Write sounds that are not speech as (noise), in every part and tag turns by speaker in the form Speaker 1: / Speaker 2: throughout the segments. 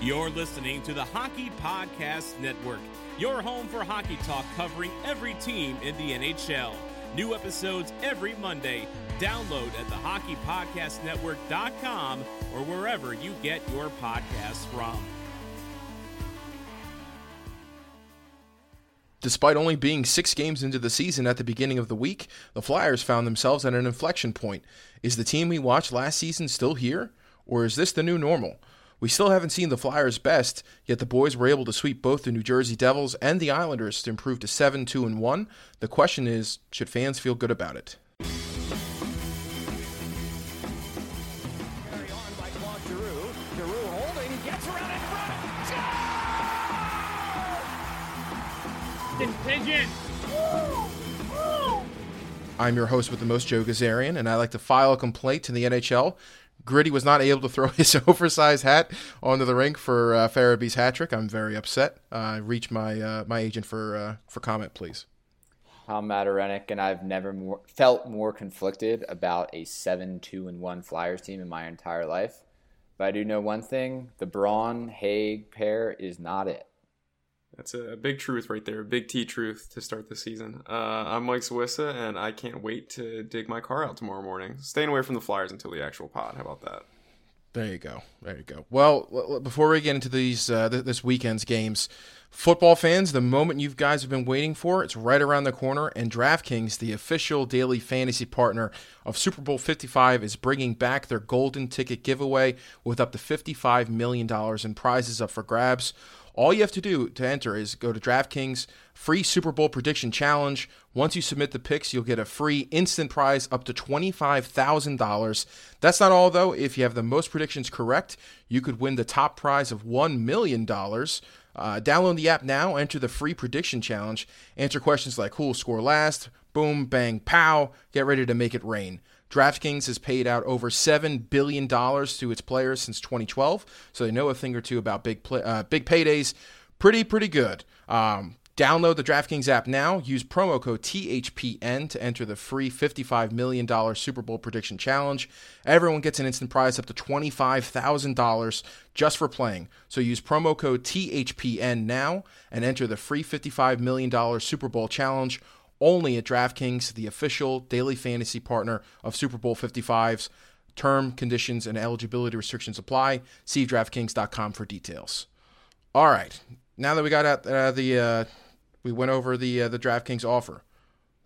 Speaker 1: You're listening to the Hockey Podcast Network, your home for hockey talk covering every team in the NHL. New episodes every Monday. Download at thehockeypodcastnetwork.com or wherever you get your podcasts from.
Speaker 2: Despite only being six games into the season at the beginning of the week, the Flyers found themselves at an inflection point. Is the team we watched last season still here? Or is this the new normal? We still haven't seen the Flyers' best, yet the boys were able to sweep both the New Jersey Devils and the Islanders to improve to 7 2 and 1. The question is should fans feel good about it? I'm your host with the most, Joe Gazarian, and I'd like to file a complaint to the NHL Gritty was not able to throw (laughs) his oversized hat onto the rink for uh, Farabee's hat trick. I'm very upset. Uh, reach my uh, my agent for uh, for comment, please.
Speaker 3: I'm Matt Arenik, and I've never more, felt more conflicted about a seven two and one Flyers team in my entire life. But I do know one thing: the Braun Hägg pair is not it.
Speaker 4: That's a big truth right there, a big T truth to start the season. Uh, I'm Mike Sawissa, and I can't wait to dig my car out tomorrow morning. Staying away from the Flyers until the actual pod. How about that?
Speaker 2: There you go. There you go. Well, before we get into these uh, this weekend's games, football fans, the moment you guys have been waiting for, it's right around the corner. And DraftKings, the official daily fantasy partner of Super Bowl 55, is bringing back their golden ticket giveaway with up to 55 million dollars in prizes up for grabs. All you have to do to enter is go to DraftKings free Super Bowl prediction challenge. Once you submit the picks, you'll get a free instant prize up to $25,000. That's not all though. If you have the most predictions correct, you could win the top prize of $1 million. Uh, download the app now, enter the free prediction challenge, answer questions like who will score last, boom, bang, pow, get ready to make it rain. DraftKings has paid out over $7 billion to its players since 2012, so they know a thing or two about big, play, uh, big paydays. Pretty, pretty good. Um, download the DraftKings app now. Use promo code THPN to enter the free $55 million Super Bowl prediction challenge. Everyone gets an instant prize up to $25,000 just for playing. So use promo code THPN now and enter the free $55 million Super Bowl challenge only at DraftKings, the official daily fantasy partner of Super Bowl 55s. Term, conditions, and eligibility restrictions apply. See DraftKings.com for details. All right, now that we got out uh, the, uh, we went over the uh, the DraftKings offer,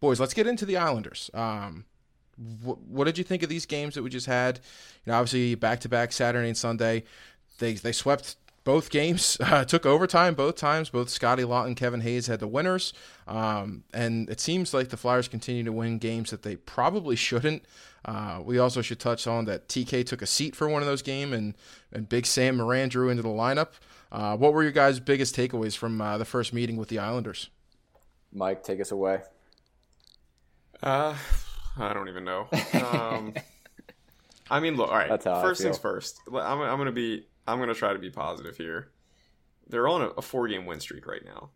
Speaker 2: boys. Let's get into the Islanders. Um, wh- what did you think of these games that we just had? You know, obviously back to back Saturday and Sunday. They they swept both games (laughs) uh, took overtime both times. Both Scotty Laughton, Kevin Hayes had the winners, um, and it seems like the Flyers continue to win games that they probably shouldn't. Uh, we also should touch on that TK took a seat for one of those games, and and Big Sam Morin drew into the lineup. Uh, what were your guys' biggest takeaways from uh, the first meeting with the Islanders? Mike,
Speaker 3: take us away.
Speaker 4: Uh, I don't even know. (laughs) Um, I mean, look. All right. First things first. I'm, I'm going to be I'm gonna try to be positive here. They're on a, a four game win streak right now.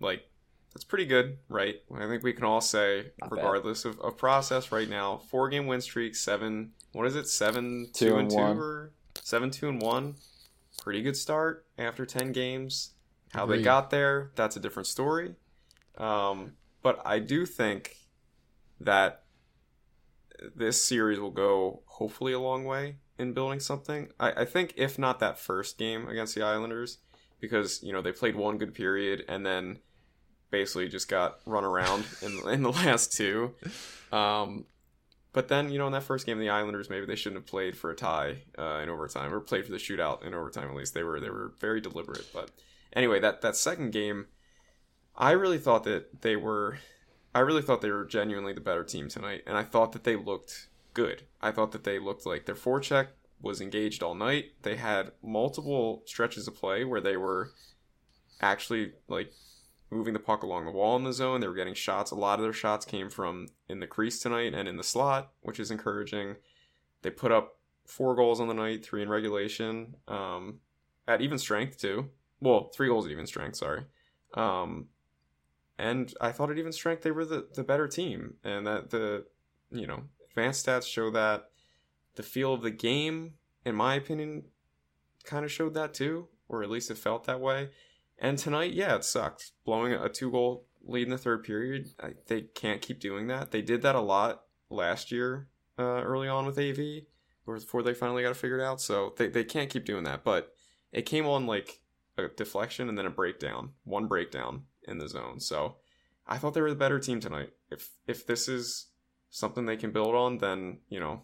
Speaker 4: Like that's pretty good, right? I think we can all say, Not regardless of, of, process, right now, four game win streak, seven. What is it? Seven two, two and, and two, or seven two and one. Pretty good start after ten games. How Agreed. they got there, that's a different story. Um, but I do think that this series will go hopefully a long way in building something. I, I think if not that first game against the Islanders, because you know they played one good period and then basically just got run around (laughs) in in the last two. Um, but then you know in that first game, the Islanders maybe they shouldn't have played for a tie uh, in overtime or played for the shootout in overtime. At least they were they were very deliberate. But anyway, that that second game, I really thought that they were. I really thought they were genuinely the better team tonight, and I thought that they looked good. I thought that they looked like their forecheck was engaged all night. They had multiple stretches of play where they were actually like moving the puck along the wall in the zone. They were getting shots. A lot of their shots came from in the crease tonight and in the slot, which is encouraging. They put up four goals on the night, three in regulation, um, at even strength too. Well, three goals at even strength. Sorry. Um, and I thought at even strength they were the, the better team, and that the you know advanced stats show that the feel of the game, in my opinion, kind of showed that too. or at least it felt that way. And tonight, yeah, it sucked. Blowing a two goal lead in the third period, I, they can't keep doing that. They did that a lot last year uh, early on with AV before they finally got it figured out. So they, they can't keep doing that. But it came on like a deflection and then a breakdown, one breakdown in the zone. So I thought they were the better team tonight. If if this is something they can build on, then you know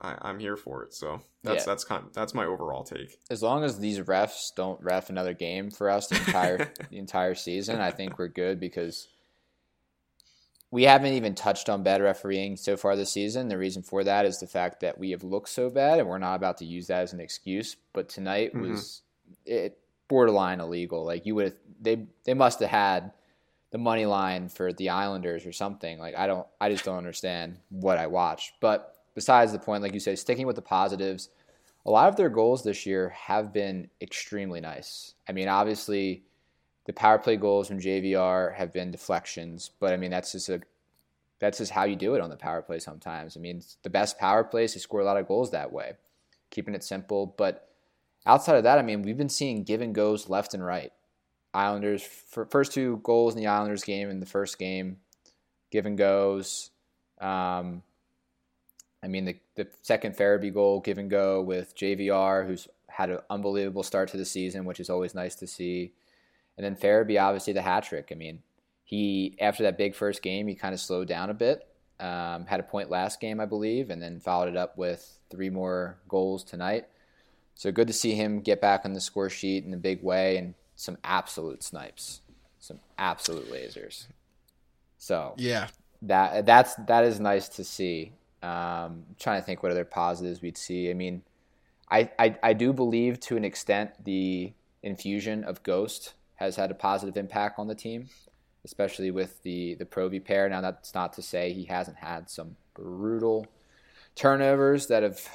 Speaker 4: I, am here for it. So that's yeah. that's kind of, that's my overall take.
Speaker 3: As long as these refs don't ref another game for us the entire (laughs) the entire season, I think we're good because we haven't even touched on bad refereeing so far this season. The reason for that is the fact that we have looked so bad, and we're not about to use that as an excuse. But tonight mm-hmm. was it borderline illegal. Like you would, have, they they must have had the money line for the Islanders or something. Like I don't, I just don't understand what I watched. But besides the point, like you say, sticking with the positives, a lot of their goals this year have been extremely nice. I mean, obviously the power play goals from JVR have been deflections, but I mean that's just a that's just how you do it on the power play sometimes. I mean, the best power plays to score a lot of goals that way, keeping it simple. But outside of that, I mean, we've been seeing give and goes left and right. Islanders first two goals in the Islanders game in the first game, give and goes. Um, I mean, the, the second Farabee goal, give and go with JVR, who's had an unbelievable start to the season, which is always nice to see. And then Farabee, obviously, the hat trick. I mean, he after that big first game, he kind of slowed down a bit. Um, had a point last game, I believe, and then followed it up with three more goals tonight. So good to see him get back on the score sheet in a big way and some absolute snipes, some absolute lasers. So
Speaker 2: yeah,
Speaker 3: that that's that is nice to see. Um, trying to think what other positives we'd see. I mean, I, I I do believe to an extent the infusion of Ghost has had a positive impact on the team, especially with the the Provy pair. Now that's not to say he hasn't had some brutal turnovers that have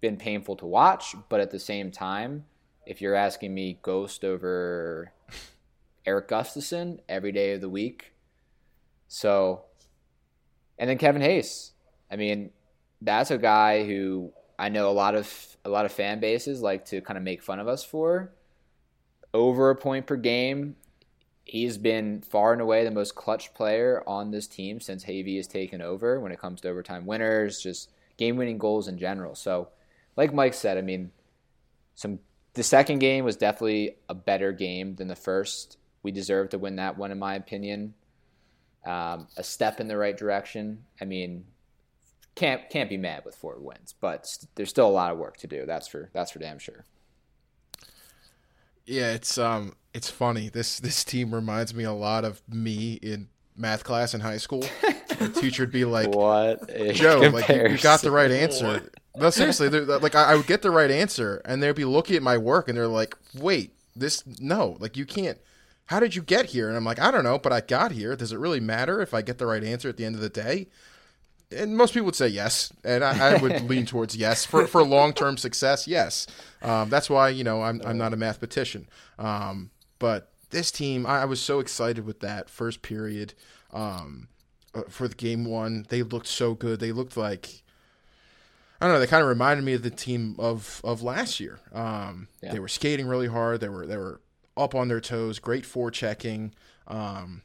Speaker 3: been painful to watch, but at the same time, if you're asking me Ghost over Erik Gustafsson every day of the week, so and then Kevin Hayes. I mean, that's a guy who I know a lot of a lot of fan bases like to kind of make fun of us for over a point per game. He's been far and away the most clutch player on this team since Havey has taken over when it comes to overtime winners, just game winning goals in general. So, like Mike said, I mean, some the second game was definitely a better game than the first. We deserved to win that one, in my opinion. Um, a step in the right direction. I mean, can't can't be mad with four wins, but there's still a lot of work to do. That's for that's for damn sure.
Speaker 2: Yeah, it's um, it's funny. This this team reminds me a lot of me in math class in high school. (laughs) the teacher would be like,
Speaker 3: "What,
Speaker 2: Joe? Like you, you, got the right answer." No, seriously, like I, I would get the right answer, and they'd be looking at my work, and they're like, "Wait, this no, like you can't." How did you get here? And I'm like, I don't know, but I got here. Does it really matter if I get the right answer at the end of the day? and most people would say yes, and I, I would (laughs) lean towards yes for for long term success. Yes, um, that's why you know I'm I'm not a mathematician, um, but this team I, I, was so excited with that first period um, uh, for the game one. They looked so good. They looked like I don't know. They kind of reminded me of the team of of last year. Um, yeah. They were skating really hard. They were they were up on their toes. Great forechecking. Um,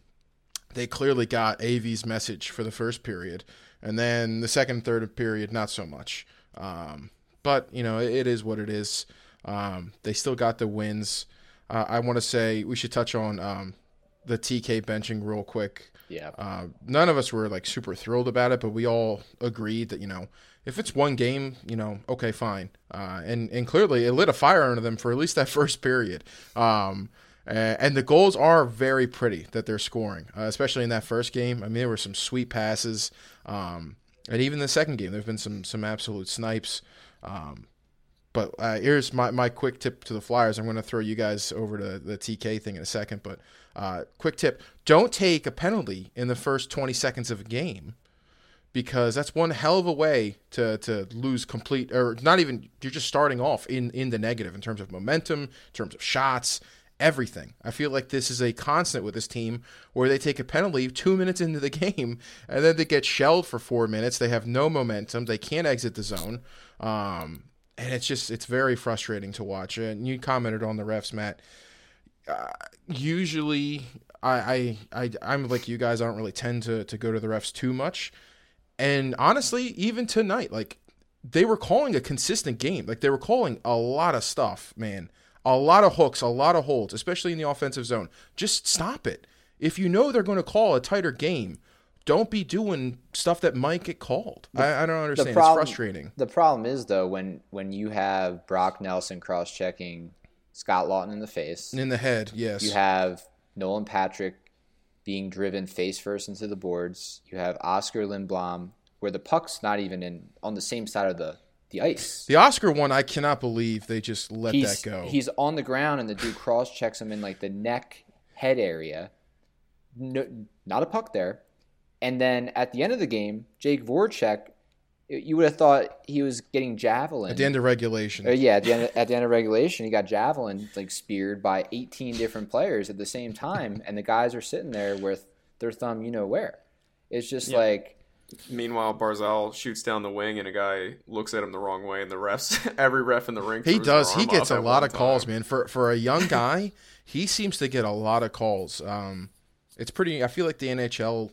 Speaker 2: they clearly got AV's message for the first period. And then the second, third period, not so much. Um, but you know, it, it is what it is. Um, they still got the wins. Uh, I want to say we should touch on um, the TK benching real quick.
Speaker 3: Yeah.
Speaker 2: Uh, none of us were like super thrilled about it, but we all agreed that you know if it's one game, you know, okay, fine. Uh, and and clearly it lit a fire under them for at least that (laughs) first period. Um, and the goals are very pretty that they're scoring, uh, especially in that first game. I mean, there were some sweet passes. Um, and even the second game, there've been some some absolute snipes. Um, but uh, here's my, my quick tip to the Flyers. I'm going to throw you guys over to the TK thing in a second. But uh, quick tip don't take a penalty in the first 20 seconds of a game because that's one hell of a way to, to lose complete, or not even, you're just starting off in, in the negative in terms of momentum, in terms of shots everything. I feel like this is a constant with this team where they take a penalty two minutes into the (laughs) game and then they get shelled for four minutes. They have no momentum. They can't exit the zone. Um, and it's just it's very frustrating to watch. And you commented on the refs, Matt. Uh, usually, I, I I I'm like you guys. I don't really tend to to go to the refs too much. And honestly, even tonight, like they were calling a consistent game. Like they were calling a lot of stuff, man. A lot of hooks, a lot of holds, especially in the offensive zone. Just stop it. If you know they're going to call a tighter game, don't be doing stuff that might get called. The, I, I, don't understand. Problem, it's frustrating.
Speaker 3: The problem is though when when you have Brock Nelson cross checking Scott Laughton in the face,
Speaker 2: in the head, yes.
Speaker 3: You have Nolan Patrick being driven face first into the boards. You have Oskar Lindblom where the puck's not even in on the same side of the the ice.
Speaker 2: The Oscar one, I cannot believe they just let
Speaker 3: he's,
Speaker 2: that go.
Speaker 3: He's on the ground and the dude cross checks him in like the neck head area. No, not a puck there. And then at the end of the game, Jake Voracek, you would have thought he was getting javelin
Speaker 2: at the end of regulation.
Speaker 3: Uh, yeah, at the end of, at the end of regulation, he got javelin like speared by 18 different players at the same time, and the guys are sitting there with their thumb, you know where. It's just yeah. like
Speaker 4: Meanwhile, Barzal shoots down the wing, and a guy looks at him the wrong way, and the refs, (laughs) every ref in the ring,
Speaker 2: he does. He gets a lot of time. calls, man. For for a young guy, he seems to get a lot of calls. Um, it's pretty. I feel like the NHL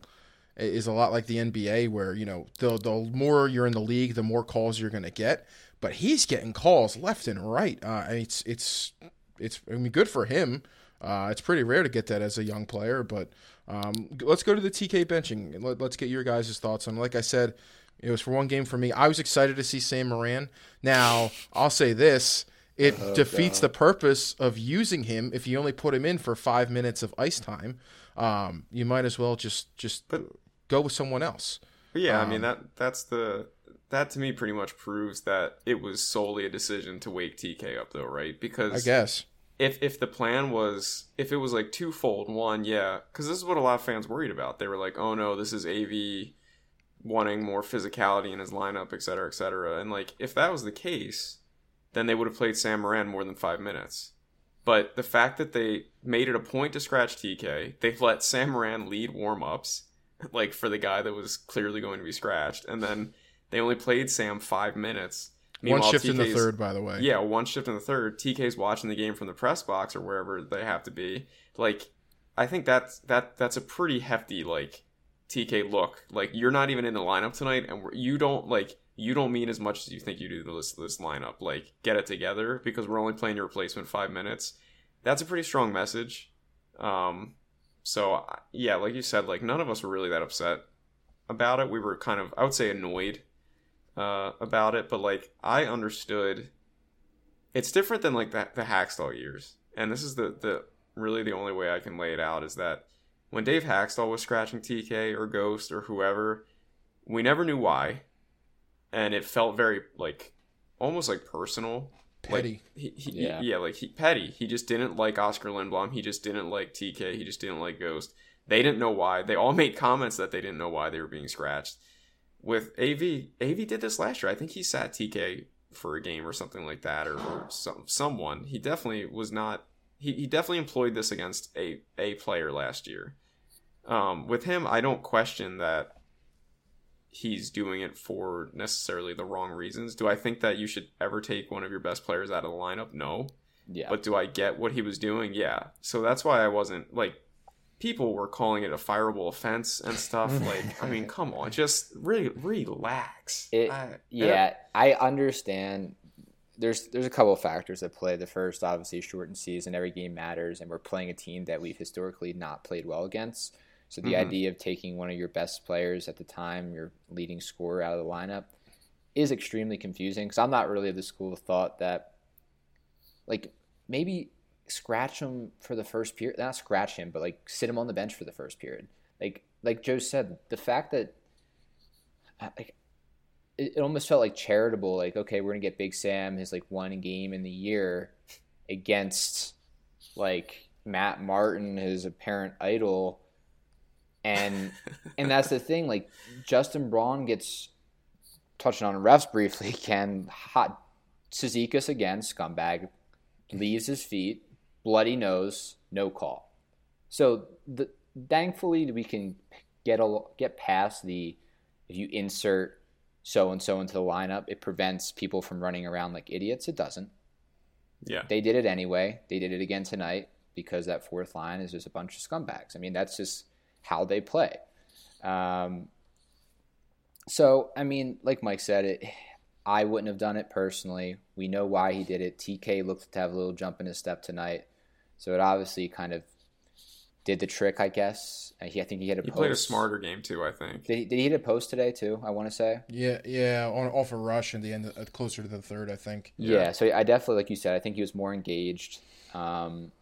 Speaker 2: is a lot like the NBA, where you know the the more you're in the league, the more calls you're going to get. But he's getting calls left and right. Uh, it's it's it's. I mean, good for him. Uh, it's pretty rare to get that as a young player, but um, let's go to the TK benching. Let, us get your guys' thoughts on. Like I said, it was for one game for me. I was excited to see Sam Morin. Now I'll say this: it oh, defeats God. the purpose of using him if you only put him in for five minutes of ice time. Um, you might as well just just but, go with someone else.
Speaker 4: Yeah, um, I mean um, that that's the that to me pretty much proves that it was solely a decision to wake TK up, though, right? Because
Speaker 2: I guess
Speaker 4: if if the plan was if it was like twofold one yeah because this is what a lot of fans worried about they were like oh no this is av wanting more physicality in his lineup et cetera et cetera and like if that was the case then they would have played sam morin more than five minutes but the fact that they made it a point to scratch tk they've let sam morin lead warm-ups (laughs) like for the guy that was clearly going to be scratched and then they only played sam five minutes
Speaker 2: Meanwhile, one shift TK's, in the third, by the way.
Speaker 4: Yeah, one shift in the third. TK's watching the game from the press box or wherever they have to be. Like, I think that's that that's a pretty hefty like TK look. Like, you're not even in the lineup tonight, and you don't like you don't mean as much as you think you do this this lineup. Like, get it together because we're only playing your replacement five minutes. That's a pretty strong message. Um, so yeah, like you said, like none of us were really that upset about it. We were kind of, I would say, annoyed uh, about it, but like I understood. It's different than like the, the Hakstol years, and this is the the really the only way I can lay it out is that when Dave Hakstol was scratching TK or Ghost or whoever, we never knew why, and it felt very like almost like personal.
Speaker 2: Petty.
Speaker 4: Like, he, he, yeah. He, yeah, like he petty. He just didn't like Oskar Lindblom. He just didn't like TK. He just didn't like Ghost. They didn't know why. They all made comments that they didn't know why they were being scratched with AV, AV did this last year. I think he sat TK for a game or something like that, or, or some someone. He definitely was not. He, he definitely employed this against a a player last year. Um, with him, I don't question that he's doing it for necessarily the wrong reasons. Do I think that you should ever take one of your best players out of the lineup? No. Yeah. But do I get what he was doing? Yeah. So that's why I wasn't like people were calling it a fireable offense and stuff. (laughs) like, I mean, come on, just really relax.
Speaker 3: It, I, yeah, I understand. There's there's a couple of factors at play. The first, obviously, shortened season. Every game matters, and we're playing a team that we've historically not played well against. So the mm-hmm. idea of taking one of your best players at the time, your leading scorer out of the lineup, is extremely confusing. Because I'm not really of the school of thought that, like, maybe scratch him for the first period. Not scratch him, but like sit him on the bench for the first period. Like like Joe said, the fact that uh, like it, it almost felt like charitable. Like okay, we're gonna get Big Sam his like one game in the year against like Matt Martin, his apparent idol. And (laughs) and that's the thing. Like Justin Braun gets touching on refs briefly. Can hot Cizikas again, scumbag, leaves his feet bloody nose, no call. So the, thankfully we can get a, get past the if you insert so and so into the lineup. It prevents people from running around like idiots. It doesn't.
Speaker 4: Yeah.
Speaker 3: They did it anyway. They did it again tonight because that fourth line is just a bunch of scumbags. I mean, that's just how they play. Um, so, I mean, like Mike said, it. I wouldn't have done it personally. We know why he did it. TK looked to have a little jump in his step tonight, so it obviously kind of did the trick, I guess. He, I think he hit a.
Speaker 4: He
Speaker 3: post.
Speaker 4: played a smarter game too. I think.
Speaker 3: Did he, did he hit a post today too? I want to say.
Speaker 2: Yeah, yeah, on off a rush in the end, uh, closer to the third, I think.
Speaker 3: Yeah. yeah. so I definitely, like you said, I think he was more engaged. Um,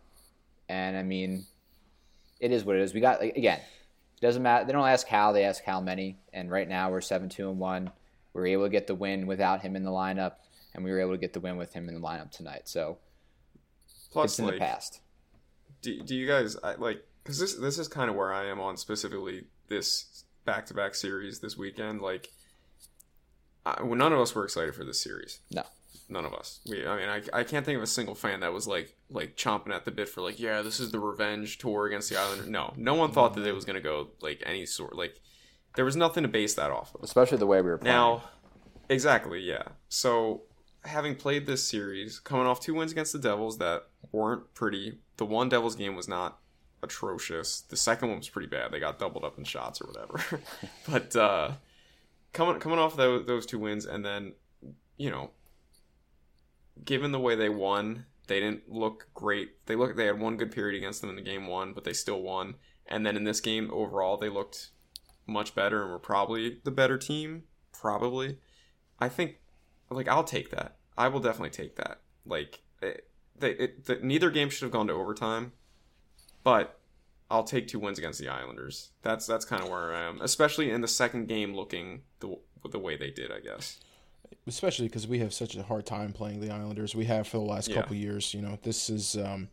Speaker 3: and I mean, it is what it is. We got like, again. It doesn't matter. They don't ask how; they ask how many. And right now we're seven two and one. We were able to get the win without him in the lineup, and we were able to get the win with him in the lineup tonight. So, Plus, it's in like, the past.
Speaker 4: Do, do you guys I, like because this this is kind of where I am on specifically this back to back series this weekend. Like, I, well, none of us were excited for this series.
Speaker 3: No,
Speaker 4: none of us. We, I mean, I, I can't think of a single fan that was like like chomping at the bit for like, yeah, this is the revenge tour against the Islanders. No, no one thought that it was going to go like any sort. Like, there was nothing to base that off of.
Speaker 3: Especially the way we were playing.
Speaker 4: Now, exactly, yeah. So having played this series, coming off two wins against the Devils that weren't pretty. The one Devils game was not atrocious. The second one was pretty bad. They got doubled up in shots or whatever. (laughs) but uh, coming coming off those, those two wins, and then you know, given the way they won, they didn't look great. They look they had one good period against them in the game one, but they still won. And then in this game overall, they looked much better and were probably the better team. Probably, I think. Like I'll take that. I will definitely take that. Like it, they, it, the, neither game should have gone to overtime but I'll take two wins against the Islanders. That's that's kind of where I am, especially in the second game, looking the the way they did. I guess.
Speaker 2: Especially because we have such a hard time playing the Islanders. We have for the last yeah. couple years. You know, this is, um,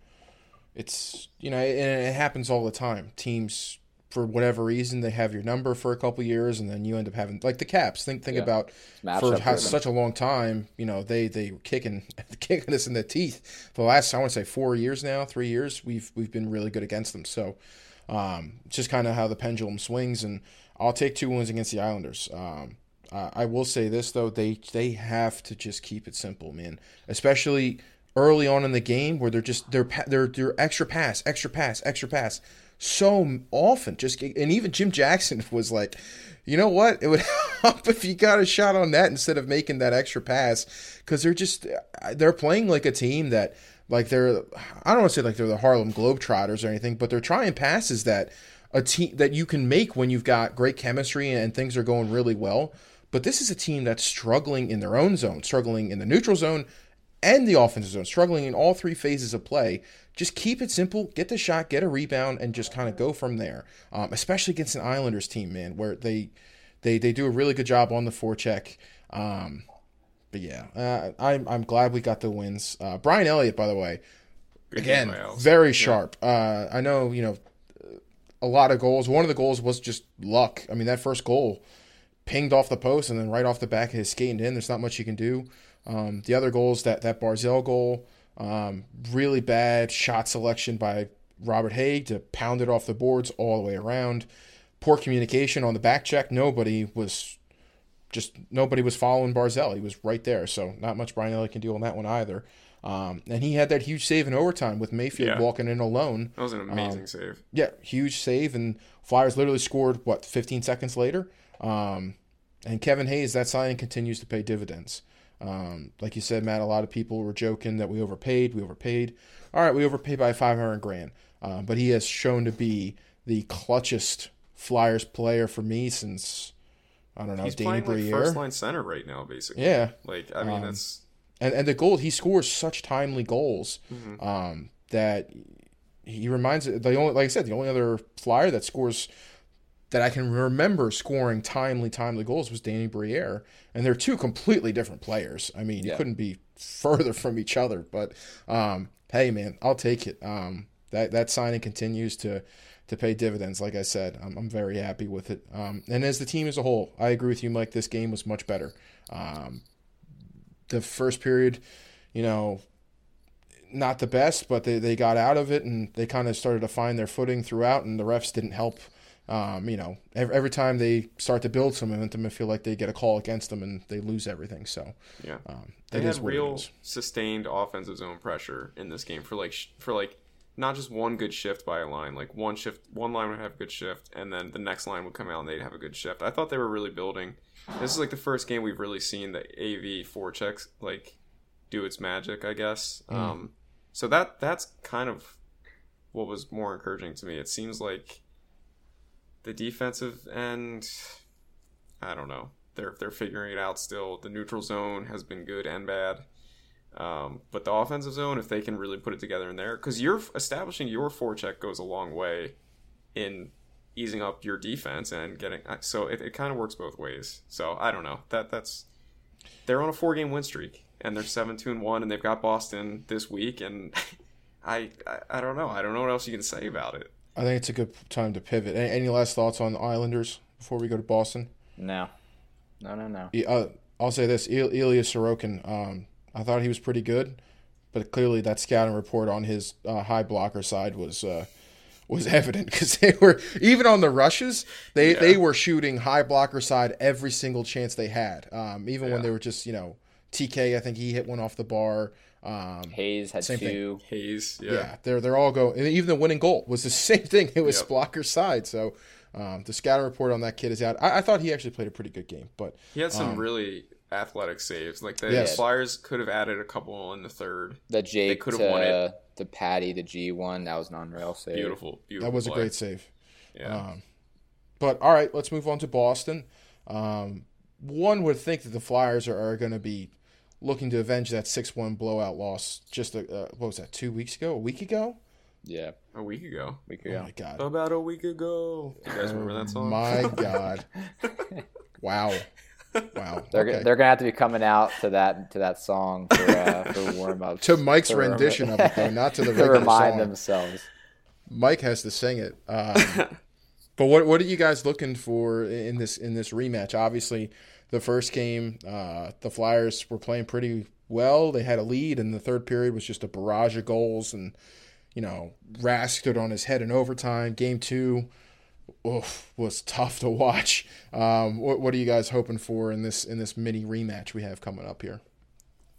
Speaker 2: it's you know, and it happens all the time. Teams for whatever reason they have your number for a couple years and then you end up having like the caps think think yeah. about for how, such a long time you know they they were kicking (laughs) kicking us in the teeth for the last i want to say four years now three years we've we've been really good against them so um, just kind of how the pendulum swings and i'll take two wins against the islanders um, uh, i will say this though they they have to just keep it simple man especially early on in the game where they're just they're they're, they're extra pass extra pass extra pass so often. Just and even Jim Jackson (laughs) was like, you know what? It would (laughs) help if you got a shot on that instead of making that extra pass because they're just they're playing like a team that like they're I don't want to say like they're the Harlem Globetrotters or anything, but they're trying passes that a team that you can make when you've got great chemistry and things are going really well. But this is a team that's struggling in their own zone, struggling in the neutral zone and the offensive zone, struggling in all three phases of play. Just keep it simple, get the shot, get a rebound, and just kind of go from there. Um, especially against an Islanders team, man, where they they they do a really good job on the forecheck. Um, but yeah, uh, I'm I'm glad we got the wins. Uh, Brian Elliott, by the way, again very sharp. Uh, I know you know a lot of goals. One of the goals was just luck. I mean, that first goal pinged off the post and then right off the back of his skating in. There's not much you can do. Um, the other goals, that that Barzal goal, um, really bad shot selection by Robert Hägg to pound it off the boards all the way around. Poor communication on the back check. Nobody was just nobody was following Barzal. He was right there, so not much Brian Elliott can do on that one either. Um, and he had that huge save in overtime with Mayfield yeah. walking in alone.
Speaker 4: That was an amazing um, save.
Speaker 2: Yeah, huge save, and Flyers literally scored what 15 seconds later. Um, and Kevin Hayes, that signing continues to pay dividends. Um, like you said, Matt, a lot of people were joking that we overpaid. We overpaid. All right, we overpaid by 500 grand. Um, but he has shown to be the clutchest Flyers player for me since I don't know.
Speaker 4: He's Danny playing like first line center right now, basically.
Speaker 2: Yeah,
Speaker 4: like I mean, um, that's
Speaker 2: and and the goal he scores such timely goals mm-hmm. um, that he reminds the only like I said the only other Flyer that scores that I can remember scoring timely, timely goals was Danny Briere. And they're two completely different players. I mean, you couldn't be further from each other. But um, hey, man, I'll take it. Um, that that signing continues to to pay dividends. Like I said, I'm, I'm very happy with it. Um, and as the team as a whole, I agree with you, Mike. This game was much better. Um, the first period, you know, not the best, but they, they got out of it and they kind of started to find their footing throughout, and the refs didn't help um, you know, every, every, time they start to build some momentum, I feel like they get a call against them and they lose everything. So
Speaker 4: yeah, um, they had real sustained offensive zone pressure in this game for like for like not just one good shift by a line. Like one shift, one line would have a good shift, and then the next line would come out and they'd have a good shift. I thought they were really building. This is like the first game we've really seen the AV forechecks like do its magic, I guess. Mm. Um, so that that's kind of what was more encouraging to me. It seems like the defensive end, I don't know. They're they're figuring it out still. The neutral zone has been good and bad. Um, but the offensive zone, if they can really put it together in there, because you're establishing your forecheck goes a long way in easing up your defense and getting. So it, it kind of works both ways. So I don't know. That that's they're on a four game win streak and they're seven two and one, and they've got Boston this week, and (laughs) I, I I don't know. I don't know what else you can say about it.
Speaker 2: I think it's a good time to pivot. Any, any last thoughts on the Islanders before we go to Boston?
Speaker 3: No, no, no, no.
Speaker 2: Uh, I'll say this: Ilya Sorokin. Um, I thought he was pretty good, but clearly that scouting report on his uh, high blocker side was uh, was (laughs) evident because they were even on the rushes they yeah. they were shooting high blocker side every single chance they had. Um, even yeah. when they were just you know TK, I think he hit one off the bar. Um,
Speaker 3: Hayes had two. Thing.
Speaker 4: Hayes, yeah.
Speaker 2: yeah, they're they're all going. even the winning goal was the (laughs) same thing. It was yep. blocker side. So um, the scouting report on that kid is out. I, I, thought he actually played a pretty good game, but
Speaker 4: he had some um, really athletic saves. Like the yes. Flyers could have added a couple in the third.
Speaker 3: The Jake could have won it. The Patty, the G one, that was an unreal save.
Speaker 4: Beautiful, beautiful.
Speaker 2: That was play. a great save. Yeah. Um, but all right, let's move on to Boston. Um, one would think that the Flyers are, are going to be looking to avenge that six one blowout loss. Just a, uh, what was that? Two weeks ago? A week ago?
Speaker 3: Yeah,
Speaker 4: a week ago.
Speaker 3: Week ago.
Speaker 2: Oh my god!
Speaker 4: About a week ago. You guys remember that song?
Speaker 2: My (laughs) god! wow. Wow. (laughs)
Speaker 3: They're, okay. they're gonna have to be coming out to that to that song for uh, for (laughs) warm up.
Speaker 2: to Mike's rendition of it though, not to the regular
Speaker 3: to remind
Speaker 2: song.
Speaker 3: themselves.
Speaker 2: Mike has to sing it. Um, but what what are you guys looking for in this in this rematch? Obviously, the first game, uh, the Flyers were playing pretty well. They had a lead, and the third period was just a barrage of goals, and you know, Rask stood on his head in overtime. Game two oof, was tough to watch. Um, what, what are you guys hoping for in this in this mini rematch we have coming up here?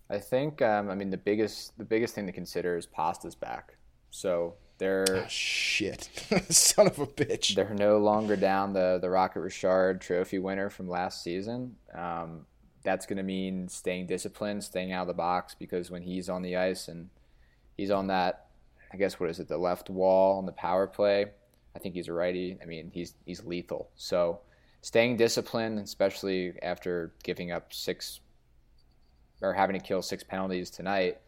Speaker 3: I think um, I mean the biggest the biggest thing to consider is Pasta's back. So they're
Speaker 2: oh, shit, (laughs) son of a bitch.
Speaker 3: They're no longer down the the Rocket Richard Trophy winner from last season. Um, that's going to mean staying disciplined, staying out of the box because when he's on the ice and he's on that, I guess what is it, the left wall on the power play. I think he's a righty. I mean, he's he's lethal. So staying disciplined, especially after giving up six or having to kill six penalties tonight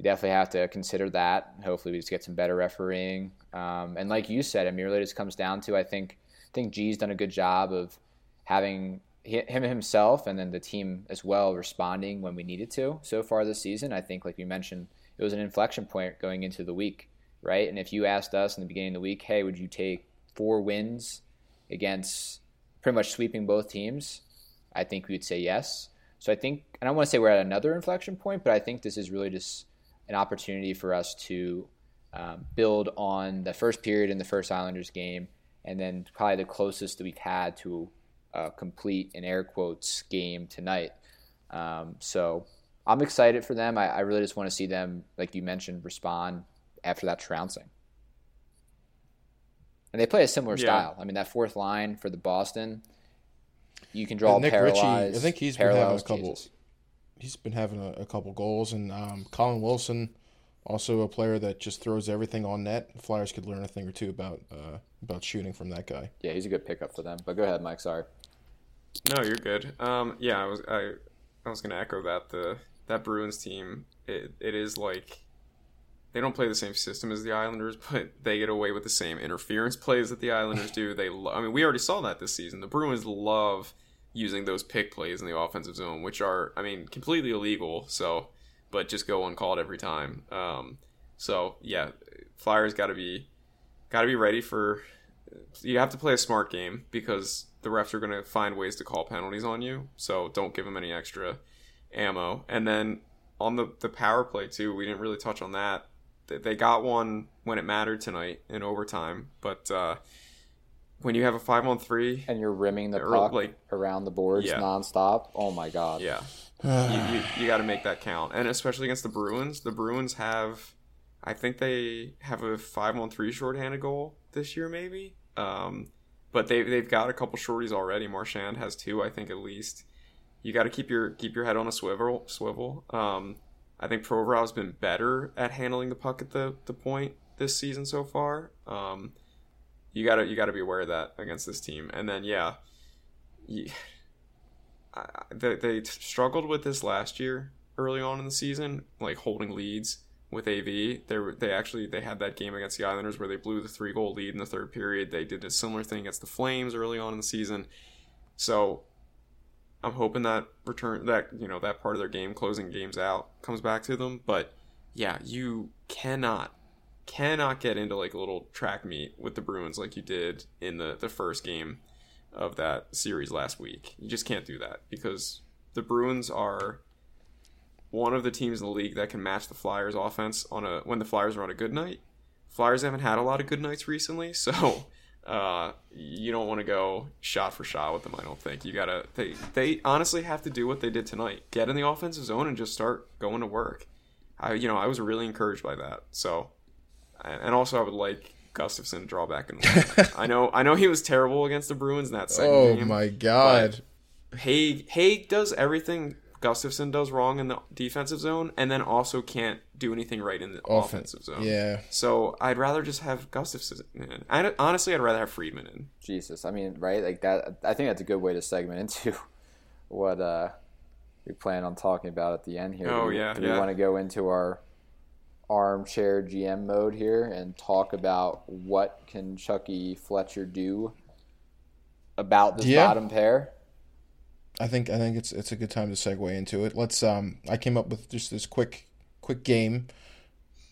Speaker 3: you definitely have to consider that. Hopefully, we just get some better refereeing. Um, and like you said, I really just comes down to I think I think G's done a good job of having him himself and then the team as well responding when we needed to so far this season. I think, like you mentioned, it was an inflection point going into the week, right? And if you asked us in the beginning of the week, hey, would you take four wins against pretty much sweeping both teams? I think we would say yes. So I think, and I want to say we're at another inflection point, but I think this is really just an opportunity for us to um, build on the first period in the first Islanders game, and then probably the closest that we've had to a complete, in air quotes, game tonight. Um, so I'm excited for them. I, I really just want to see them, like you mentioned, respond after that trouncing. And they play a similar yeah. style. I mean, that fourth line for the Boston, you can draw Nick Ritchie, I
Speaker 2: think he's been having a couple. Jesus he's been having a, a couple goals, and um, Colin Wilson, also a player that just throws everything on net. Flyers could learn a thing or two about uh, about shooting from that guy.
Speaker 3: Yeah, he's a good pickup for them. But go ahead, Mike. Sorry.
Speaker 4: No, you're good. Um, yeah, I was I, I was gonna echo that the that Bruins team it, it is like they don't play the same system as the Islanders, (laughs) but they get away with the same interference plays that the Islanders do. They, lo- I mean, we already saw that this season. The Bruins love using those pick plays in the offensive zone, which are, I mean, completely illegal. So, but just go uncalled every time. Um, so yeah, Flyers got to be got to be ready for. You have to play a smart game because the refs are going to find ways to call penalties on you. So don't give them any extra ammo. And then on the the power play too, we didn't really touch on that. They got one when it mattered tonight in overtime, but. Uh, when you have a five on three
Speaker 3: and you're rimming the puck like, around the boards yeah. nonstop. Oh my god.
Speaker 4: Yeah. (sighs) you, you, you got to make that count, and especially against the Bruins. The Bruins have, I think they have a five on three shorthanded goal this year, maybe. Um, but they they've got a couple shorties already. Marchand has two, I think, at least. You got to keep your keep your head on a swivel. Swivel. Um, I think Provorov's been better at handling the puck at the, the point this season so far. Um, you gotta you gotta be aware of that against this team. And then yeah, you, (sighs) I, they, they struggled with this last year early on in the season, like holding leads with AV. They they actually they had that game against the Islanders where they blew the three goal lead in the third period. They did a similar thing against the Flames early on in the season. So I'm hoping that return that you know that part of their game closing games out comes back to them. But yeah, you cannot cannot get into like a little track meet with the Bruins like you did in the the first game of that series last week. You just can't do that because the Bruins are one of the teams in the league that can match the Flyers offense on a when the Flyers are on a good night. Flyers haven't had a lot of good nights recently, (laughs) so uh, you don't want to go shot for shot with them. I don't think you gotta. They they honestly have to do what they did tonight: get in the offensive zone and just start going to work. I you know I was really encouraged by that. So, and also I would like Gustafsson to draw back in. (laughs) I know I know he was terrible against the Bruins in that second
Speaker 2: oh
Speaker 4: game.
Speaker 2: Oh my god!
Speaker 4: Hague Hague does everything Gustafsson does wrong in the defensive zone, and then also can't do anything right in the offensive zone.
Speaker 2: Yeah.
Speaker 4: So I'd rather just have Gustafsson. In. I, honestly, I'd rather have Friedman in.
Speaker 3: Jesus, I mean, right? Like that. I think that's a good way to segment into (laughs) what uh, we plan on talking about at the end here.
Speaker 4: Oh
Speaker 3: do we,
Speaker 4: yeah.
Speaker 3: Do
Speaker 4: yeah.
Speaker 3: we want to go into our armchair GM mode here and talk about what can Chucky Fletcher do about this yeah. bottom pair?
Speaker 2: I think I think it's it's a good time to segue into it. Let's um I came up with just this quick quick game.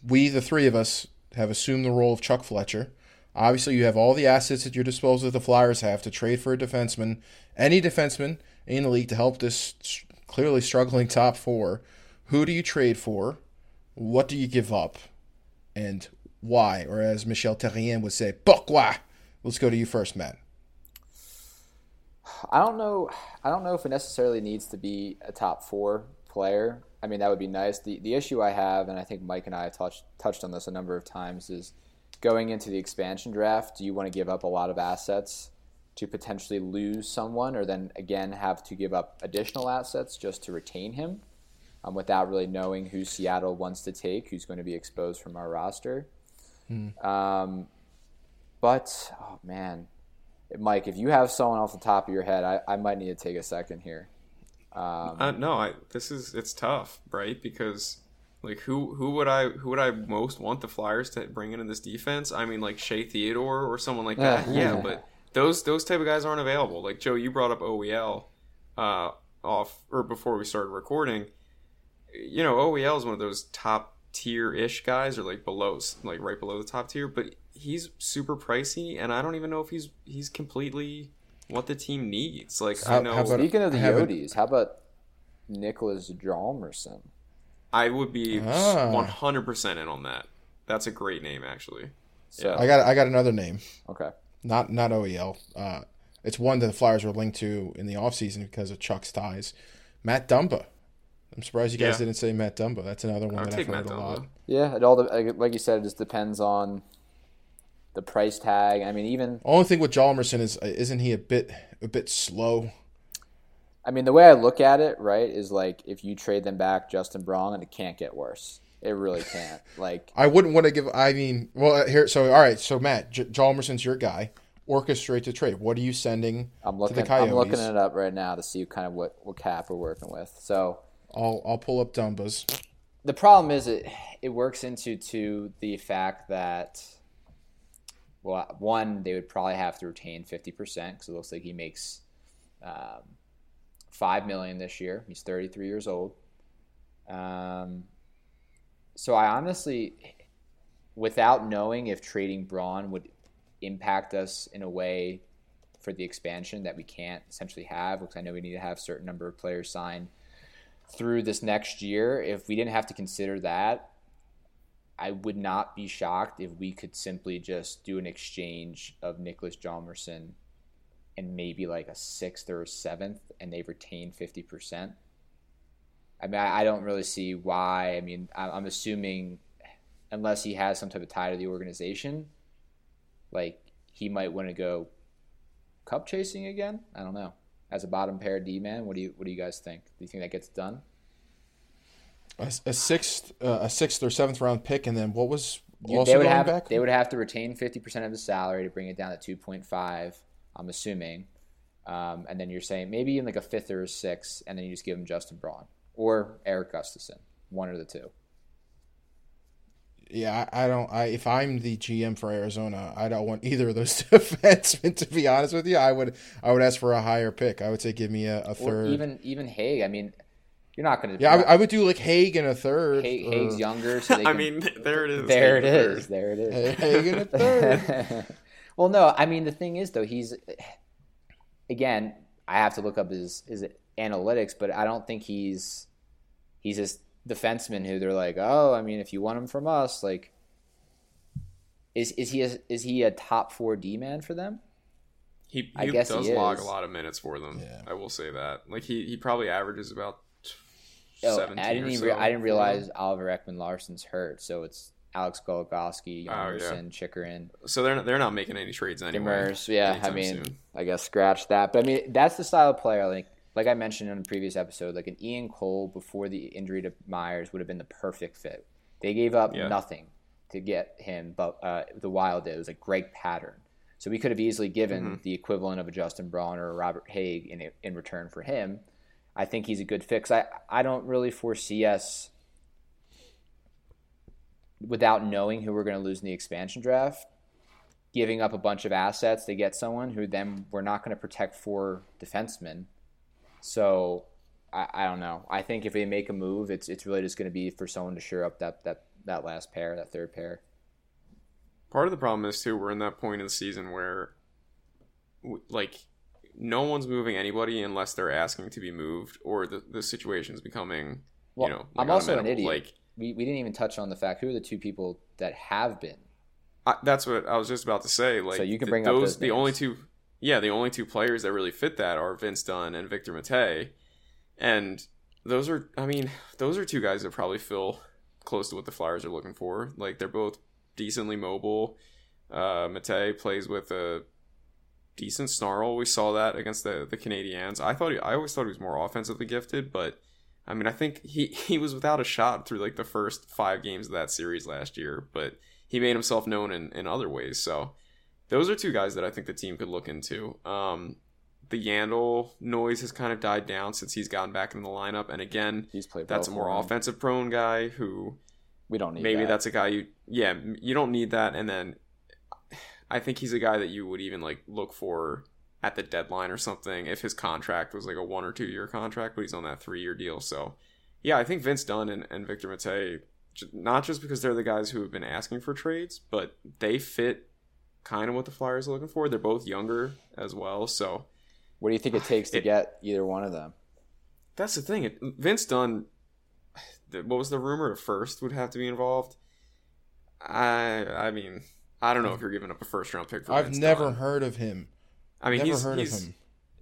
Speaker 2: We the three of us have assumed the role of Chuck Fletcher. Obviously, you have all the assets at your disposal that the Flyers have to trade for a defenseman, any defenseman in the league to help this clearly struggling top four. Who do you trade for? What do you give up? And why? Or as Michel Therrien would say, pourquoi? Let's go to you first, Matt.
Speaker 3: I don't know. I don't know if it necessarily needs to be a top four player. I mean, that would be nice. The the issue I have, and I think Mike and I have touched touched on this a number of times, is going into the expansion draft. Do you want to give up a lot of assets to potentially lose someone, or then again have to give up additional assets just to retain him, um, without really knowing who Seattle wants to take, who's going to be exposed from our roster? Hmm. Um, but oh man, Mike, if you have someone off the top of your head, I, I might need to take a second here.
Speaker 4: Um, uh, no, I this is it's tough, right? Because like who who would I who would I most want the Flyers to bring in in this defense? I mean, like Shea Theodore or someone like that. yeah, (laughs) yeah, but those those type of guys aren't available. Like Joe, you brought up OEL uh, off or before we started recording. You know, OEL is one of those top tier ish guys, or like below, like right below the top tier. But he's super pricey, and I don't even know if he's he's completely what the team needs. Like how, I know.
Speaker 3: Speaking of the Yotes, how about Niklas Hjalmarsson?
Speaker 4: I would be ah. one hundred percent in on that. That's a great name, actually.
Speaker 2: So yeah. I got I got another name.
Speaker 3: Okay.
Speaker 2: Not not OEL. Uh, it's one that the Flyers were linked to in the offseason because of Chuck's ties. Matt Dumba. I'm surprised you guys yeah. didn't say Matt Dumbo. That's another one I'll that I've heard Matt a lot.
Speaker 3: Yeah, it all like you said, it just depends on the price tag. I mean, even
Speaker 2: only thing with Hjalmarsson is uh, isn't he a bit a bit slow?
Speaker 3: I mean, the way I look at it, right, is like if you trade them back, Justin Braun, and it can't get worse. It really can't. (laughs) Like
Speaker 2: I wouldn't want to give. I mean, well, uh, here. So all right. So Matt, J- Hjalmarsson's your guy. Orchestrate the trade. What are you sending
Speaker 3: I'm looking,
Speaker 2: to the Coyotes?
Speaker 3: I'm looking it up right now to see kind of what, what cap we're working with. So
Speaker 2: I'll I'll pull up Dumba's.
Speaker 3: The problem is it it works into to the fact that well, one, they would probably have to retain 50% because it looks like he makes um, 5 million this year. He's 33 years old. Um, so I honestly, without knowing if trading Braun would impact us in a way for the expansion that we can't essentially have, because I know we need to have a certain number of players signed through this next year. If we didn't have to consider that, I would not be shocked if we could simply just do an exchange of Niklas Hjalmarsson and maybe like a sixth or a seventh, and they retain fifty percent. I mean, I, I, don't really see why. I mean, I, I'm assuming unless he has some type of tie to the organization, like he might want to go cup chasing again. I don't know. As a bottom pair D man, what do you what do you guys think? Do you think that gets done?
Speaker 2: A, a sixth, uh, a sixth or seventh round pick, and then what was
Speaker 3: you, they would have back? they would have to retain fifty percent of the salary to bring it down to two point five. I'm assuming, um, and then you're saying maybe in like a fifth or a sixth, and then you just give him Justin Braun or Erik Gustafsson, one or the two
Speaker 2: yeah, I, I don't. I if I'm the GM for Arizona, I don't want either of those (laughs) defensemen. To be honest with you, I would I would ask for a higher pick. I would say give me a, a third.
Speaker 3: Or even even Hägg. I mean, you're not going
Speaker 2: to. Yeah, I, I, would do like Hägg and a third.
Speaker 3: Hägg, or... Hägg's younger, so (laughs)
Speaker 4: I mean, (laughs) there it is.
Speaker 3: There it is. There it is.
Speaker 2: Hägg and a third.
Speaker 3: well, no, I mean the thing is though, he's again. I have to look up his his analytics, but I don't think he's he's as defensemen who they're like, oh, I mean, if you want him from us, like, is is he a, is he a top four D man for them?
Speaker 4: He, he I guess does he log a lot of minutes for them. Yeah. I will say that. Like he he probably averages about. Oh, I
Speaker 3: didn't even
Speaker 4: so
Speaker 3: I didn't realize Oliver Ekman-Larsson's hurt, so it's Alex Goligoski, Hjalmarsson, oh, yeah. Chychrun.
Speaker 4: So they're not, they're not making any trades anymore.
Speaker 3: yeah. I mean, soon. I guess scratch that. But I mean, that's the style of player. Like like I mentioned in a previous episode, like an Ian Cole before the injury to Myers would have been the perfect fit. They gave up yeah. nothing to get him, but uh, the Wild did. It was a great pattern. So we could have easily given mm-hmm. the equivalent of a Justin Braun or a Robert Hägg in in return for him. I think he's a good fix. I I don't really foresee us without knowing who we're going to lose in the expansion draft, giving up a bunch of assets to get someone who then we're not going to protect for defensemen so I, I don't know. I think if they make a move, it's it's really just going to be for someone to shore up that that that last pair, that third pair.
Speaker 4: Part of the problem is too we're in that point of the season where, like, no one's moving anybody unless they're asking to be moved, or the the situation is becoming. Well, you know,
Speaker 3: like I'm also an idiot. Like, we, we didn't even touch on the fact who are the two people that have been.
Speaker 4: I, that's what I was just about to say. Like, so you can bring th- those, those the only two yeah, the only two players that really fit that are Vince Dunn and Victor Mete. And those are, I mean, those are two guys that probably feel close to what the Flyers are looking for. Like, they're both decently mobile. Uh, Mete plays with a decent snarl. We saw that against the, the Canadiens. I thought he, I always thought he was more offensively gifted, but I mean, I think he, (laughs) he was without a shot through like the first five games of that series last year, but he made himself known in, in other ways. So those are two guys that I think the team could look into. Um, the Yandle noise has kind of died down since he's gotten back in the lineup, and again, he's played. That's a more offensive prone guy who
Speaker 3: we don't need.
Speaker 4: Maybe
Speaker 3: that.
Speaker 4: that's a guy you, yeah, you don't need that. And then I think he's a guy that you would even like look for at the deadline or something if his contract was like a one or two year contract, but he's on that three year deal. So yeah, I think Vince Dunn and, and Victor Mete, not just because they're the guys who have been asking for trades, but they fit kind of what the Flyers are looking for. They're both younger as well, so.
Speaker 3: What do you think it takes to it, get either one of them?
Speaker 4: That's the thing. It, Vince Dunn, what was the rumor? First would have to be involved. I I mean I don't know if you're giving up a first round pick for.
Speaker 2: I've
Speaker 4: Vince
Speaker 2: never
Speaker 4: Dunn.
Speaker 2: heard of him.
Speaker 4: I mean, never he's, heard he's, of him.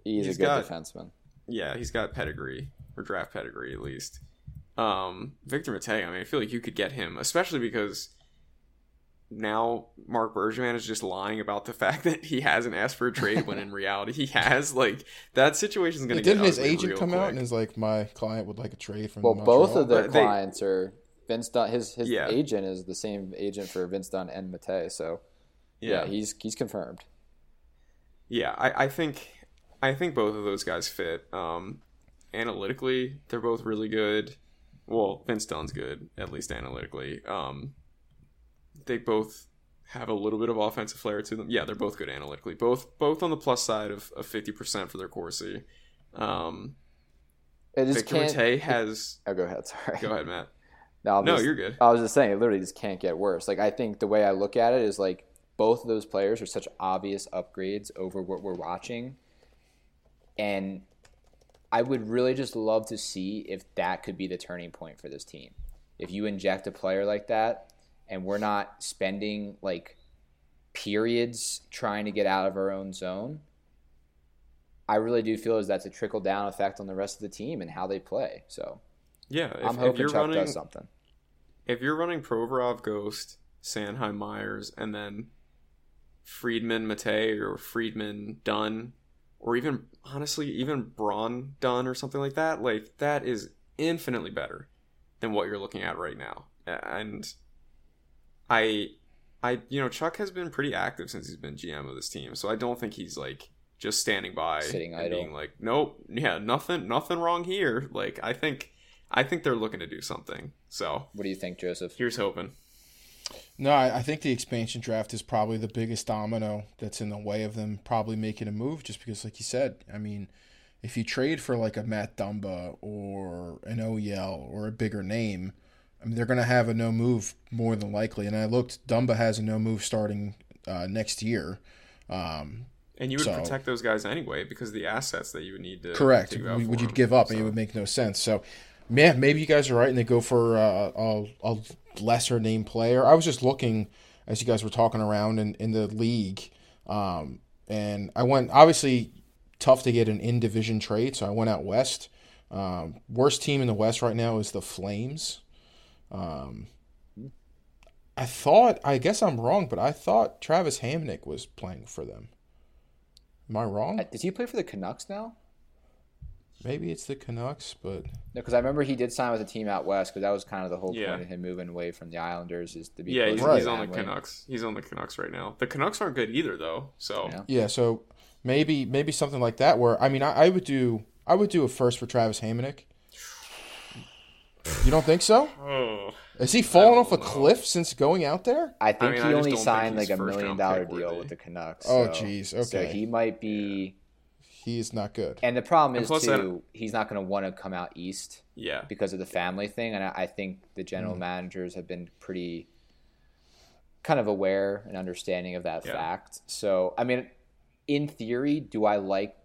Speaker 3: He's, he's a good got, defenseman.
Speaker 4: Yeah, he's got pedigree or draft pedigree at least. Um, Victor Mete, I mean, I feel like you could get him, especially because now Marc Bergevin is just lying about the fact that he hasn't asked for a trade when in (laughs) reality he has. Like that situation is going to get.
Speaker 2: Didn't his agent come quick. out and is like, my client would like a trade from?
Speaker 3: Well, both of their clients they, are Vince Dunn. His his yeah. agent is the same agent for Vince Dunn and Mete. So yeah. yeah, he's he's confirmed.
Speaker 4: Yeah, I, I think I think both of those guys fit. Um, analytically, they're both really good. Well, Vince Dunn's good, at least analytically. Um, they both have a little bit of offensive flair to them. Yeah, they're both good analytically. Both both on the plus side of, of 50% for their Corsi. Um,
Speaker 3: it just Victor
Speaker 4: Mete has.
Speaker 3: Oh, go ahead. (laughs) Sorry.
Speaker 4: Go ahead, Matt.
Speaker 3: No,
Speaker 4: no
Speaker 3: just,
Speaker 4: you're good.
Speaker 3: I was just saying, it literally just can't get worse. Like I think the way I look at it is like both of those players are such obvious upgrades over what we're watching, and I would really just love to see if that could be the turning point for this team. If you inject a player like that and we're not spending like periods trying to get out of our own zone, I really do feel as that's a trickle down effect on the rest of the team and how they play. So
Speaker 4: yeah, if, I'm hoping Chuck running, does something. If you're running Provorov, Ghost, Sanheim, Myers, and then Friedman, Mete, or Friedman, Dunn, or even honestly, even Braun, Dunn, or something like that, like that is infinitely better than what you're looking at right now. And I, I, you know, Chuck has been pretty active since he's been GM of this team, so I don't think he's like just standing by
Speaker 3: sitting
Speaker 4: and
Speaker 3: idle.
Speaker 4: being like, nope, yeah, nothing, nothing wrong here. Like I think, I think they're looking to do something. So,
Speaker 3: what do you think, Joseph?
Speaker 4: Here's hoping.
Speaker 2: No, I, I think the expansion draft is probably the biggest domino that's in the way of them probably making a move. Just because, like you said, I mean, if you trade for like a Matt Dumba or an OEL or a bigger name, I mean, they're going to have a no move more than likely. And I looked, Dumba has a no move starting uh, next year. Um,
Speaker 4: and you would so, protect those guys anyway because the assets that you would need to
Speaker 2: correct would you give up, so. and it would make no sense. So, yeah, maybe you guys are right, and they go for uh, a, a lesser name player. I was just looking as you guys were talking around in, in the league, um, and I went obviously tough to get an in division trade, so I went out west. Um, worst team in the West right now is the Flames. Um, I thought, I guess I'm wrong, but I thought Travis Hamonic was playing for them. Am I wrong?
Speaker 3: Does he play for the Canucks now?
Speaker 2: Maybe it's the Canucks, but
Speaker 3: no, because I remember he did sign with a team out west because that was kind of the whole yeah. point of him moving away from the Islanders is to be.
Speaker 4: Yeah, he's, he's on the Canucks. He's on the Canucks right now. The Canucks aren't good either, though. So
Speaker 2: yeah, yeah so maybe maybe something like that. Where I mean, I, I would do I would do a first for Travis Hamonic. You don't think so? Oh, Is he fallen off a know. cliff since going out there?
Speaker 3: I think I mean, he I only signed like a million dollar deal with the Canucks.
Speaker 2: Oh, so, oh, jeez. Okay.
Speaker 3: So he might be
Speaker 2: he's not good.
Speaker 3: And the problem is too, he's not going to want to come out east.
Speaker 4: Yeah.
Speaker 3: Because of the family thing, and I, I think the general mm. managers have been pretty kind of aware and understanding of that yeah. fact. So, I mean, in theory, do I like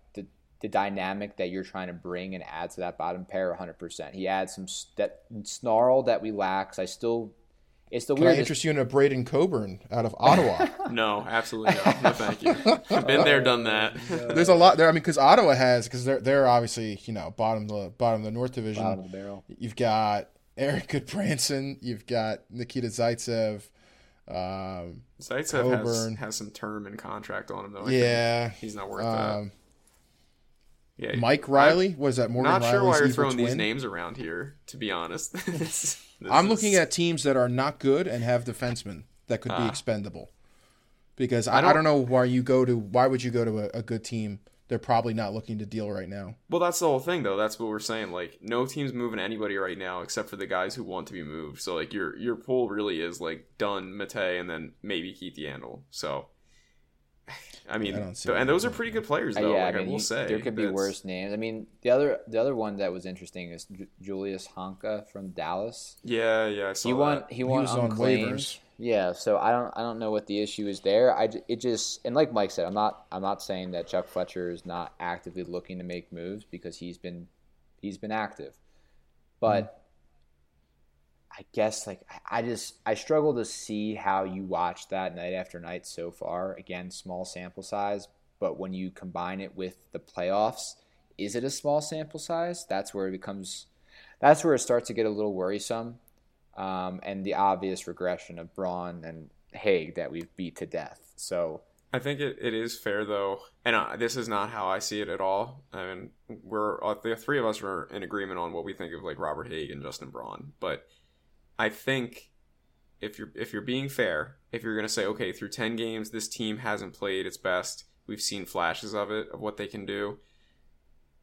Speaker 3: the the dynamic that you're trying to bring and add to that bottom pair 100%. He adds some that snarl that we lack. I still it's the
Speaker 2: Can weirdest. I interest you in a Braydon Coburn out of Ottawa? (laughs)
Speaker 4: no, absolutely not. No, thank you. I've been there, done that. (laughs)
Speaker 2: There's a lot there. I mean, because Ottawa has because they're they're obviously you know bottom of the bottom of the North Division.
Speaker 3: Bottom of the barrel.
Speaker 2: You've got Erik Gudbranson. You've got Nikita Zaitsev. Um,
Speaker 4: Zaitsev has, has some term and contract on him though. I
Speaker 2: yeah,
Speaker 4: he's not worth um, that.
Speaker 2: Yeah, Mike Reilly. I'm was that Morgan? Not
Speaker 4: Riley's
Speaker 2: sure why
Speaker 4: you're throwing twin? these names around here. To be honest, this, (laughs)
Speaker 2: this I'm is... looking at teams that are not good and have defensemen that could be ah. expendable. Because I, I, don't, I, don't, know why you go to why would you go to a, a good team? They're probably not looking to deal right now.
Speaker 4: Well, that's the whole thing, though. That's what we're saying. Like, no team's moving anybody right now except for the guys who want to be moved. So, like, your your pool really is like Dunn, Mete, and then maybe Keith Yandle. So, I mean, I and those are pretty good players, though. Uh, yeah, like, I, mean, I will say
Speaker 3: there could be worse names. I mean, the other the other one that was interesting is J- Julius Honka from Dallas.
Speaker 4: Yeah, yeah,
Speaker 3: he won. He won he on waivers. Yeah, so I don't I don't know what the issue is there. I it just and like Mike said, I'm not I'm not saying that Chuck Fletcher is not actively looking to make moves because he's been he's been active, but. Mm I guess like I just I struggle to see how you watch that night after night so far. Again, small sample size, but when you combine it with the playoffs, is it a small sample size? That's where it becomes that's where it starts to get a little worrisome. Um, and the obvious regression of Braun and Hägg that we've beat to death. So
Speaker 4: I think it, it is fair though, and uh, this is not how I see it at all. I mean, we're uh, the three of us are in agreement on what we think of like Robert Hägg and Justin Braun, but I think if you're if you're being fair, if you're going to say okay, through 10 games this team hasn't played its best, we've seen flashes of it of what they can do.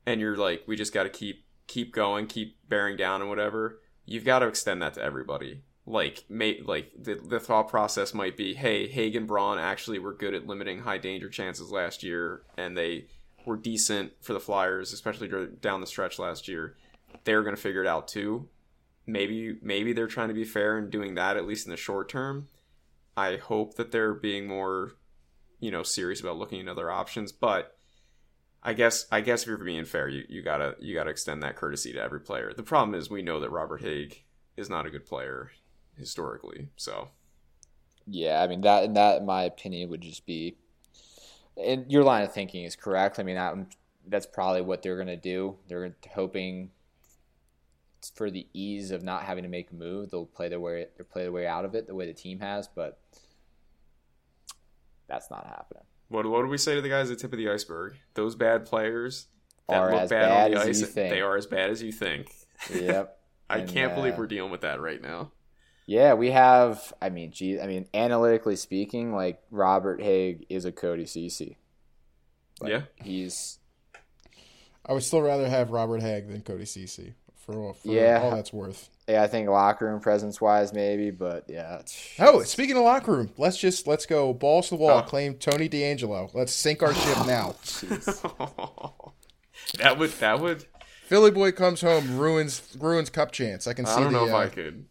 Speaker 4: And you're like we just got to keep keep going, keep bearing down and whatever. You've got to extend that to everybody. Like may, like the the thought process might be, hey, Hägg and Braun actually were good at limiting high danger chances last year and they were decent for the Flyers, especially down the stretch last year. They're going to figure it out too maybe maybe they're trying to be fair and doing that at least in the short term. I hope that they're being more, you know, serious about looking at other options. But I guess I guess if you're being fair, you, you gotta you gotta extend that courtesy to every player. The problem is we know that Robert Hägg is not a good player historically, so
Speaker 3: Yeah, I mean that that in my opinion would just be and your line of thinking is correct. I mean that that's probably what they're to do. They're hoping for the ease of not having to make a move, they'll play their way they play their way out of it the way the team has, but that's not happening.
Speaker 4: What what do we say to the guys at the tip of the iceberg? Those bad players that are look bad, bad, on the ice, they are as bad as you think.
Speaker 3: Yep. (laughs)
Speaker 4: I and, can't uh, believe we're dealing with that right now.
Speaker 3: Yeah, we have. I mean, gee, I mean, analytically speaking, like Robert Hägg is a Cody Ceci.
Speaker 4: Like, yeah,
Speaker 3: he's.
Speaker 2: I would still rather have Robert Hägg than Cody Ceci for, for yeah. all that's worth.
Speaker 3: Yeah, I think locker room presence wise, maybe, but yeah.
Speaker 2: Oh, speaking of locker room, let's just let's go balls to the wall. Oh. Claim Tony DeAngelo. Let's sink our ship now. (laughs) (laughs)
Speaker 4: that would that would.
Speaker 2: Philly boy comes home, ruins ruins cup chance. I can see. I
Speaker 4: don't
Speaker 2: the,
Speaker 4: know if uh, I could.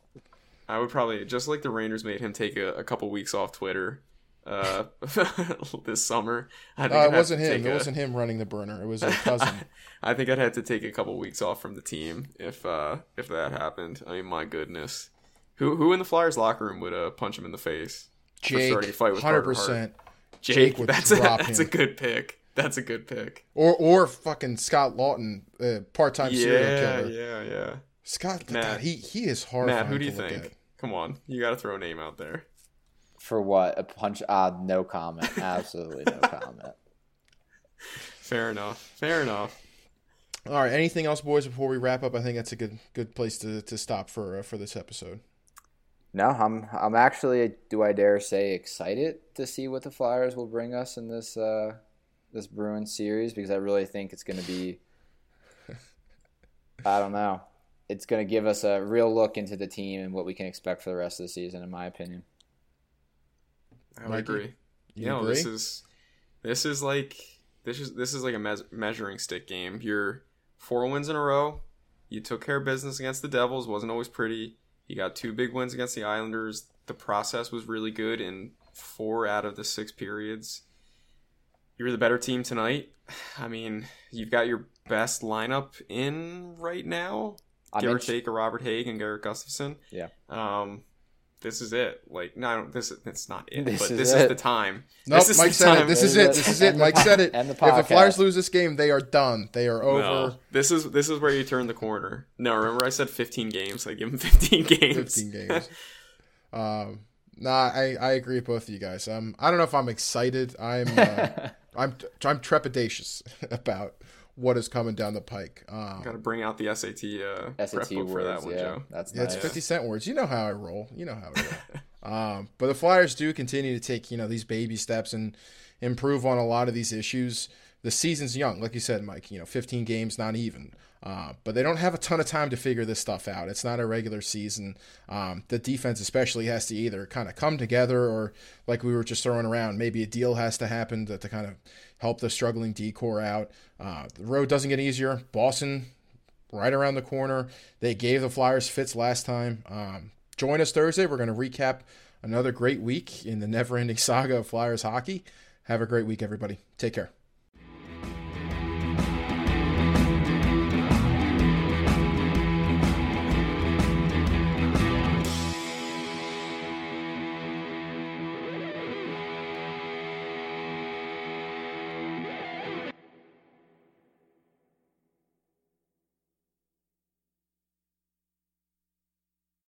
Speaker 4: I would probably just like the Rangers made him take a, a couple weeks off Twitter uh, (laughs) this summer.
Speaker 2: I think uh, it wasn't him. It a, wasn't him running the burner. It was a cousin. (laughs)
Speaker 4: I think I'd have to take a couple weeks off from the team if uh, if that happened. I mean, my goodness, who who in the Flyers locker room would uh, punch him in the face
Speaker 2: Jake, for starting a fight with hundred percent.
Speaker 4: Jake, Jake that's a that's him. a good pick. That's a good pick.
Speaker 2: Or or fucking Scott Laughton, uh, part time
Speaker 4: yeah,
Speaker 2: serial killer.
Speaker 4: Yeah, yeah.
Speaker 2: Scott, Matt, God, he he is hard.
Speaker 4: Matt, who do you think? Come on, you got to throw a name out there.
Speaker 3: For what? A punch? Uh, no comment. Absolutely no (laughs) comment.
Speaker 4: Fair enough. Fair enough.
Speaker 2: All right. Anything else, boys? Before we wrap up, I think that's a good good place to, to stop for uh, for this episode.
Speaker 3: No, I'm I'm actually, do I dare say, excited to see what the Flyers will bring us in this uh, this Bruins series because I really think it's going to be. (laughs) I don't know. It's going to give us a real look into the team and what we can expect for the rest of the season, in my opinion.
Speaker 4: I would agree. You, know, agree? this is this is like this is this is like a me- measuring stick game. You're four wins in a row. You took care of business against the Devils. wasn't always pretty. You got two big wins against the Islanders. The process was really good in four out of the six periods. You're the better team tonight. (sighs) I mean, you've got your best lineup in right now. Give or take a Robert Hägg and Garrett Gustafsson.
Speaker 3: Yeah.
Speaker 4: Um, this is it. Like, no, this it's not it, this but is this it. is the time.
Speaker 2: Nope, this Mike said time. it. This is it. This is it. Mike said it. And the podcast. if the Flyers lose this game, they are done. They are over. No,
Speaker 4: this is this is where you turn the corner. No, remember I said 15 games. I give them (laughs) 15 games.
Speaker 2: 15 games. um, nah, I I agree with both of you guys. Um, I don't know if I'm excited. I'm uh, (laughs) I'm I'm trepidatious (laughs) about what is coming down the pike. Um,
Speaker 4: Got to bring out the SAT uh, SAT words, for that one, yeah. Joe.
Speaker 2: That's yeah, nice. it's fifty cent words. You know how I roll. You know how I roll. (laughs) um, but the Flyers do continue to take you know these baby steps and improve on a lot of these issues. The season's young, like you said, Mike. You know, fifteen games, not even. Uh, but they don't have a ton of time to figure this stuff out. It's not a regular season. Um, the defense, especially, has to either kind of come together or, like we were just throwing around, maybe a deal has to happen to, to kind of help the struggling D corps out. Uh, the road doesn't get easier. Boston, right around the corner. They gave the Flyers fits last time. Um, join us Thursday. We're going to recap another great week in the never ending (laughs) saga of Flyers hockey. Have a great week, everybody. Take care.